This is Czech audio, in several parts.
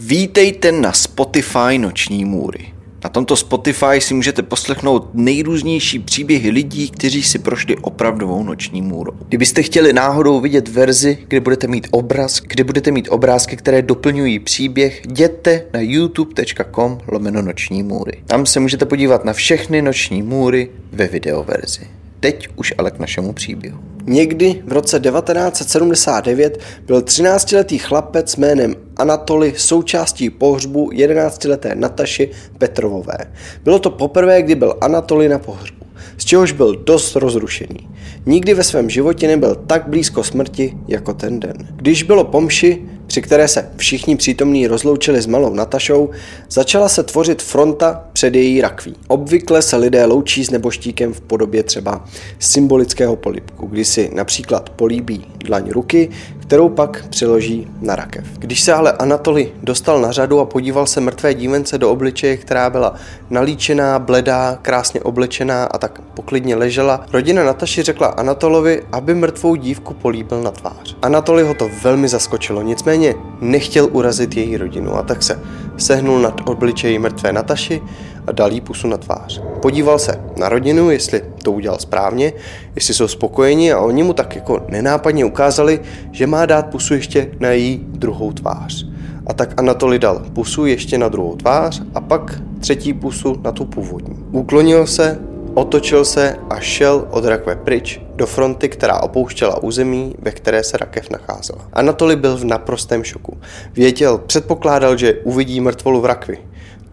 Vítejte na Spotify Noční můry. Na tomto Spotify si můžete poslechnout nejrůznější příběhy lidí, kteří si prošli opravdovou noční můrou. Kdybyste chtěli náhodou vidět verzi, kde budete mít obraz, kde budete mít obrázky, které doplňují příběh, jděte na youtube.com lomeno noční můry. Tam se můžete podívat na všechny noční můry ve videoverzi. Teď už ale k našemu příběhu. Někdy v roce 1979 byl 13-letý chlapec jménem Anatoly součástí pohřbu 11-leté Nataši Petrovové. Bylo to poprvé, kdy byl Anatoly na pohřbu, z čehož byl dost rozrušený. Nikdy ve svém životě nebyl tak blízko smrti jako ten den. Když bylo pomši, při které se všichni přítomní rozloučili s malou Natašou, začala se tvořit fronta před její rakví. Obvykle se lidé loučí s neboštíkem v podobě třeba symbolického polipku, kdy si například políbí dlaň ruky, kterou pak přiloží na rakev. Když se ale Anatoly dostal na řadu a podíval se mrtvé dívence do obličeje, která byla nalíčená, bledá, krásně oblečená a tak poklidně ležela, rodina Nataši řekla Anatolovi, aby mrtvou dívku políbil na tvář. Anatoly ho to velmi zaskočilo, nicméně nechtěl urazit její rodinu a tak se sehnul nad obličejí mrtvé Nataši a dal jí pusu na tvář. Podíval se na rodinu, jestli to udělal správně, jestli jsou spokojeni a oni mu tak jako nenápadně ukázali, že má dát pusu ještě na její druhou tvář. A tak Anatoly dal pusu ještě na druhou tvář a pak třetí pusu na tu původní. Uklonil se, otočil se a šel od rakve pryč do fronty, která opouštěla území, ve které se rakev nacházela. Anatoly byl v naprostém šoku. Věděl, předpokládal, že uvidí mrtvolu v rakvi.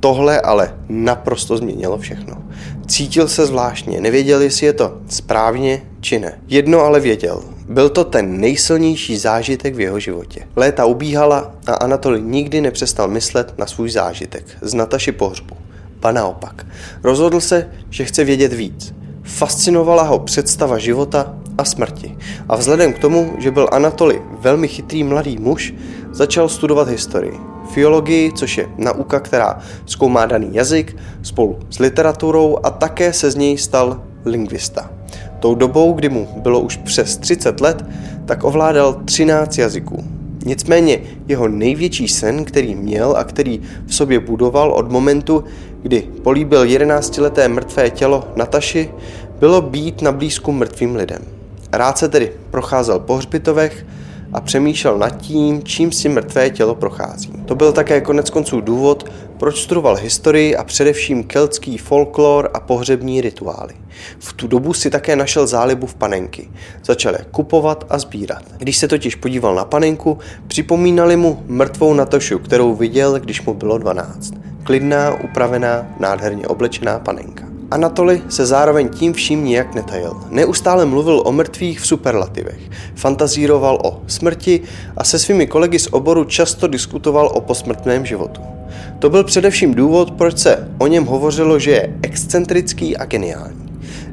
Tohle ale naprosto změnilo všechno. Cítil se zvláštně, nevěděl, jestli je to správně či ne. Jedno ale věděl, byl to ten nejsilnější zážitek v jeho životě. Léta ubíhala a Anatoly nikdy nepřestal myslet na svůj zážitek z Nataši pohřbu. Ba naopak. Rozhodl se, že chce vědět víc. Fascinovala ho představa života a smrti. A vzhledem k tomu, že byl Anatoly velmi chytrý mladý muž, začal studovat historii filologii, což je nauka, která zkoumá daný jazyk spolu s literaturou a také se z něj stal lingvista. Tou dobou, kdy mu bylo už přes 30 let, tak ovládal 13 jazyků. Nicméně jeho největší sen, který měl a který v sobě budoval od momentu, kdy políbil 11-leté mrtvé tělo Nataši, bylo být na blízku mrtvým lidem. Rád se tedy procházel po hřbitovech, a přemýšlel nad tím, čím si mrtvé tělo prochází. To byl také konec konců důvod, proč studoval historii a především keltský folklor a pohřební rituály. V tu dobu si také našel zálibu v panenky. Začal je kupovat a sbírat. Když se totiž podíval na panenku, připomínali mu mrtvou Natošu, kterou viděl, když mu bylo 12. Klidná, upravená, nádherně oblečená panenka. Anatoly se zároveň tím vším nijak netajil. Neustále mluvil o mrtvých v superlativech, fantazíroval o smrti a se svými kolegy z oboru často diskutoval o posmrtném životu. To byl především důvod, proč se o něm hovořilo, že je excentrický a geniální.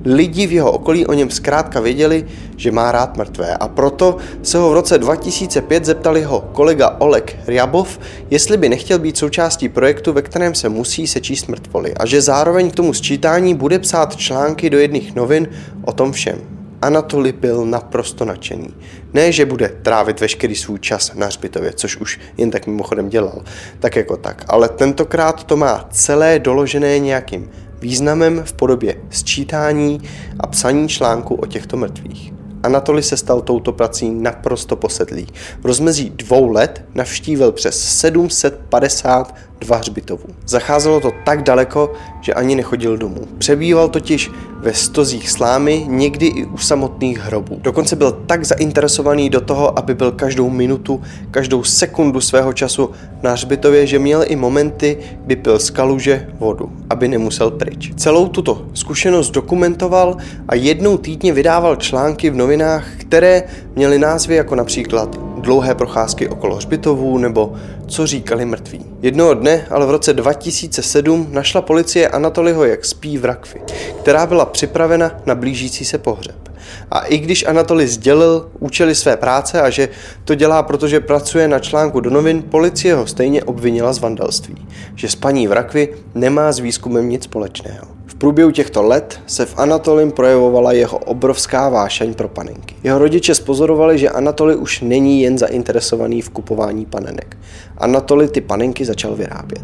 Lidi v jeho okolí o něm zkrátka věděli, že má rád mrtvé a proto se ho v roce 2005 zeptali jeho kolega Oleg Ryabov, jestli by nechtěl být součástí projektu, ve kterém se musí sečíst mrtvoly a že zároveň k tomu sčítání bude psát články do jedných novin o tom všem. Anatoly byl naprosto nadšený. Ne, že bude trávit veškerý svůj čas na hřbitově, což už jen tak mimochodem dělal, tak jako tak, ale tentokrát to má celé doložené nějakým významem v podobě sčítání a psaní článku o těchto mrtvých. Anatoly se stal touto prací naprosto posedlý. V rozmezí dvou let navštívil přes 750 dva hřbitovů. Zacházelo to tak daleko, že ani nechodil domů. Přebýval totiž ve stozích slámy, někdy i u samotných hrobů. Dokonce byl tak zainteresovaný do toho, aby byl každou minutu, každou sekundu svého času na hřbitově, že měl i momenty, kdy pil z kaluže vodu, aby nemusel pryč. Celou tuto zkušenost dokumentoval a jednou týdně vydával články v novinách, které měly názvy jako například dlouhé procházky okolo hřbitovů nebo co říkali mrtví. Jednoho dne, ale v roce 2007, našla policie Anatoliho jak spí v rakvi, která byla připravena na blížící se pohřeb. A i když Anatoly sdělil účely své práce a že to dělá, protože pracuje na článku do novin, policie ho stejně obvinila z vandalství, že spaní v rakvi nemá s výzkumem nic společného. V průběhu těchto let se v Anatolim projevovala jeho obrovská vášeň pro panenky. Jeho rodiče spozorovali, že Anatoly už není jen zainteresovaný v kupování panenek. Anatoly ty panenky začal vyrábět.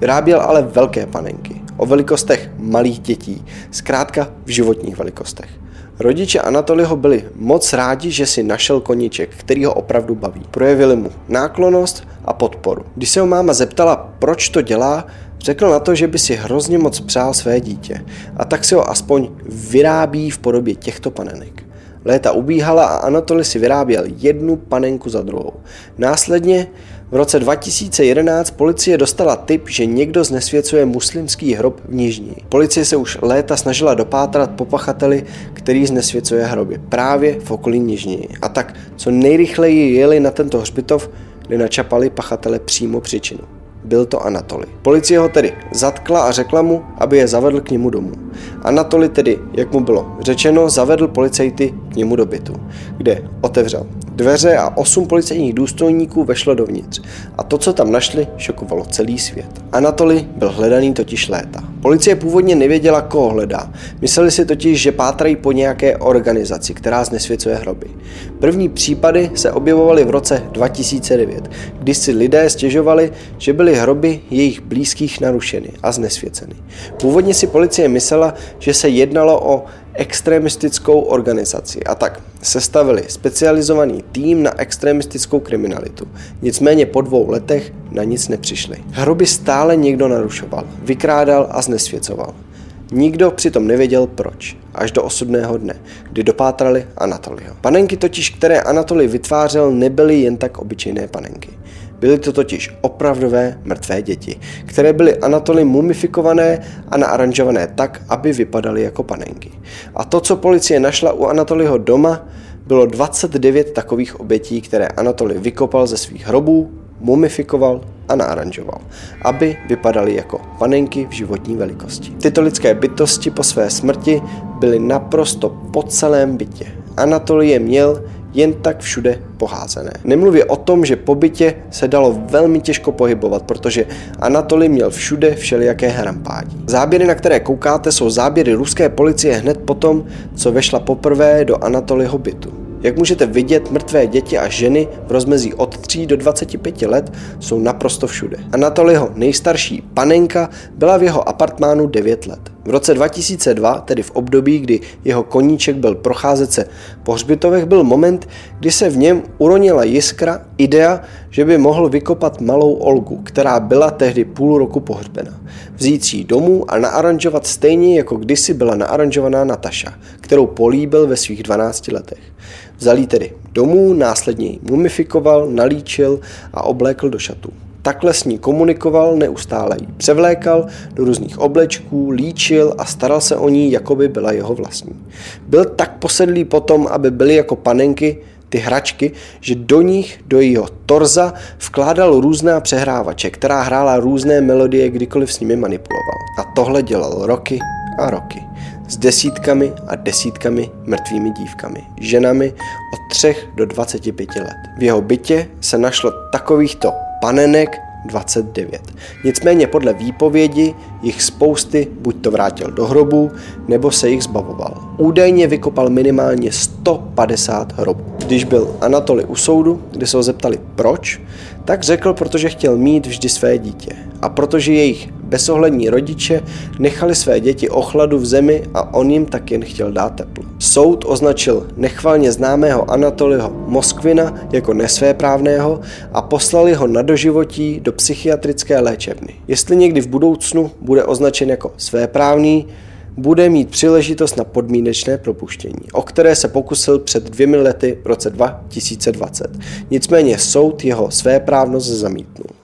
Vyráběl ale velké panenky, o velikostech malých dětí, zkrátka v životních velikostech. Rodiče Anatoliho byli moc rádi, že si našel koníček, který ho opravdu baví. Projevili mu náklonost a podporu. Když se ho máma zeptala, proč to dělá, řekl na to, že by si hrozně moc přál své dítě a tak si ho aspoň vyrábí v podobě těchto panenek. Léta ubíhala a Anatoly si vyráběl jednu panenku za druhou. Následně v roce 2011 policie dostala tip, že někdo znesvěcuje muslimský hrob v Nižní. Policie se už léta snažila dopátrat po pachateli, který znesvěcuje hroby právě v okolí Nižní. A tak co nejrychleji jeli na tento hřbitov, kde načapali pachatele přímo příčinu. Byl to Anatoly. Policie ho tedy zatkla a řekla mu, aby je zavedl k němu domů. Anatoly tedy, jak mu bylo řečeno, zavedl policajty k němu do bytu, kde otevřel dveře a osm policejních důstojníků vešlo dovnitř. A to, co tam našli, šokovalo celý svět. Anatoly byl hledaný totiž léta. Policie původně nevěděla, koho hledá. Mysleli si totiž, že pátrají po nějaké organizaci, která znesvěcuje hroby. První případy se objevovaly v roce 2009, kdy si lidé stěžovali, že byly hroby jejich blízkých narušeny a znesvěceny. Původně si policie myslela, že se jednalo o extremistickou organizaci a tak sestavili specializovaný tým na extremistickou kriminalitu. Nicméně po dvou letech na nic nepřišli. Hroby stále někdo narušoval, vykrádal a znesvěcoval. Nikdo přitom nevěděl proč, až do osudného dne, kdy dopátrali Anatoliho. Panenky totiž, které Anatoli vytvářel, nebyly jen tak obyčejné panenky. Byly to totiž opravdové mrtvé děti, které byly Anatoly mumifikované a naaranžované tak, aby vypadaly jako panenky. A to, co policie našla u Anatolyho doma, bylo 29 takových obětí, které Anatoly vykopal ze svých hrobů, mumifikoval a naaranžoval, aby vypadaly jako panenky v životní velikosti. Tyto lidské bytosti po své smrti byly naprosto po celém bytě. Anatoly je měl jen tak všude poházené. Nemluvě o tom, že po bytě se dalo velmi těžko pohybovat, protože Anatoly měl všude všelijaké hrampádí. Záběry, na které koukáte, jsou záběry ruské policie hned potom, co vešla poprvé do Anatolyho bytu. Jak můžete vidět, mrtvé děti a ženy v rozmezí od 3 do 25 let jsou naprosto všude. Anatoliho nejstarší panenka byla v jeho apartmánu 9 let. V roce 2002, tedy v období, kdy jeho koníček byl procházet se po hřbitovech, byl moment, kdy se v něm uronila jiskra, idea, že by mohl vykopat malou Olgu, která byla tehdy půl roku pohřbena. Vzít ji domů a naaranžovat stejně, jako kdysi byla naaranžovaná Nataša, kterou políbil ve svých 12 letech. Vzal ji tedy domů, následně ji mumifikoval, nalíčil a oblékl do šatů. Takhle s ní komunikoval, neustále ji převlékal do různých oblečků, líčil a staral se o ní, jako by byla jeho vlastní. Byl tak posedlý potom, aby byly jako panenky, ty hračky, že do nich, do jeho torza vkládal různá přehrávače, která hrála různé melodie, kdykoliv s nimi manipuloval. A tohle dělal roky a roky s desítkami a desítkami mrtvými dívkami, ženami od 3 do 25 let. V jeho bytě se našlo takovýchto panenek 29. Nicméně podle výpovědi jich spousty buď to vrátil do hrobu, nebo se jich zbavoval. Údajně vykopal minimálně 150 hrobů. Když byl Anatoly u soudu, kde se ho zeptali proč, tak řekl, protože chtěl mít vždy své dítě a protože jejich bezohlední rodiče nechali své děti ochladu v zemi a on jim tak jen chtěl dát teplo. Soud označil nechvalně známého Anatoliho Moskvina jako nesvéprávného a poslali ho na doživotí do psychiatrické léčebny. Jestli někdy v budoucnu bude označen jako svéprávný, bude mít příležitost na podmínečné propuštění, o které se pokusil před dvěmi lety v roce 2020. Nicméně soud jeho svéprávnost zamítnul.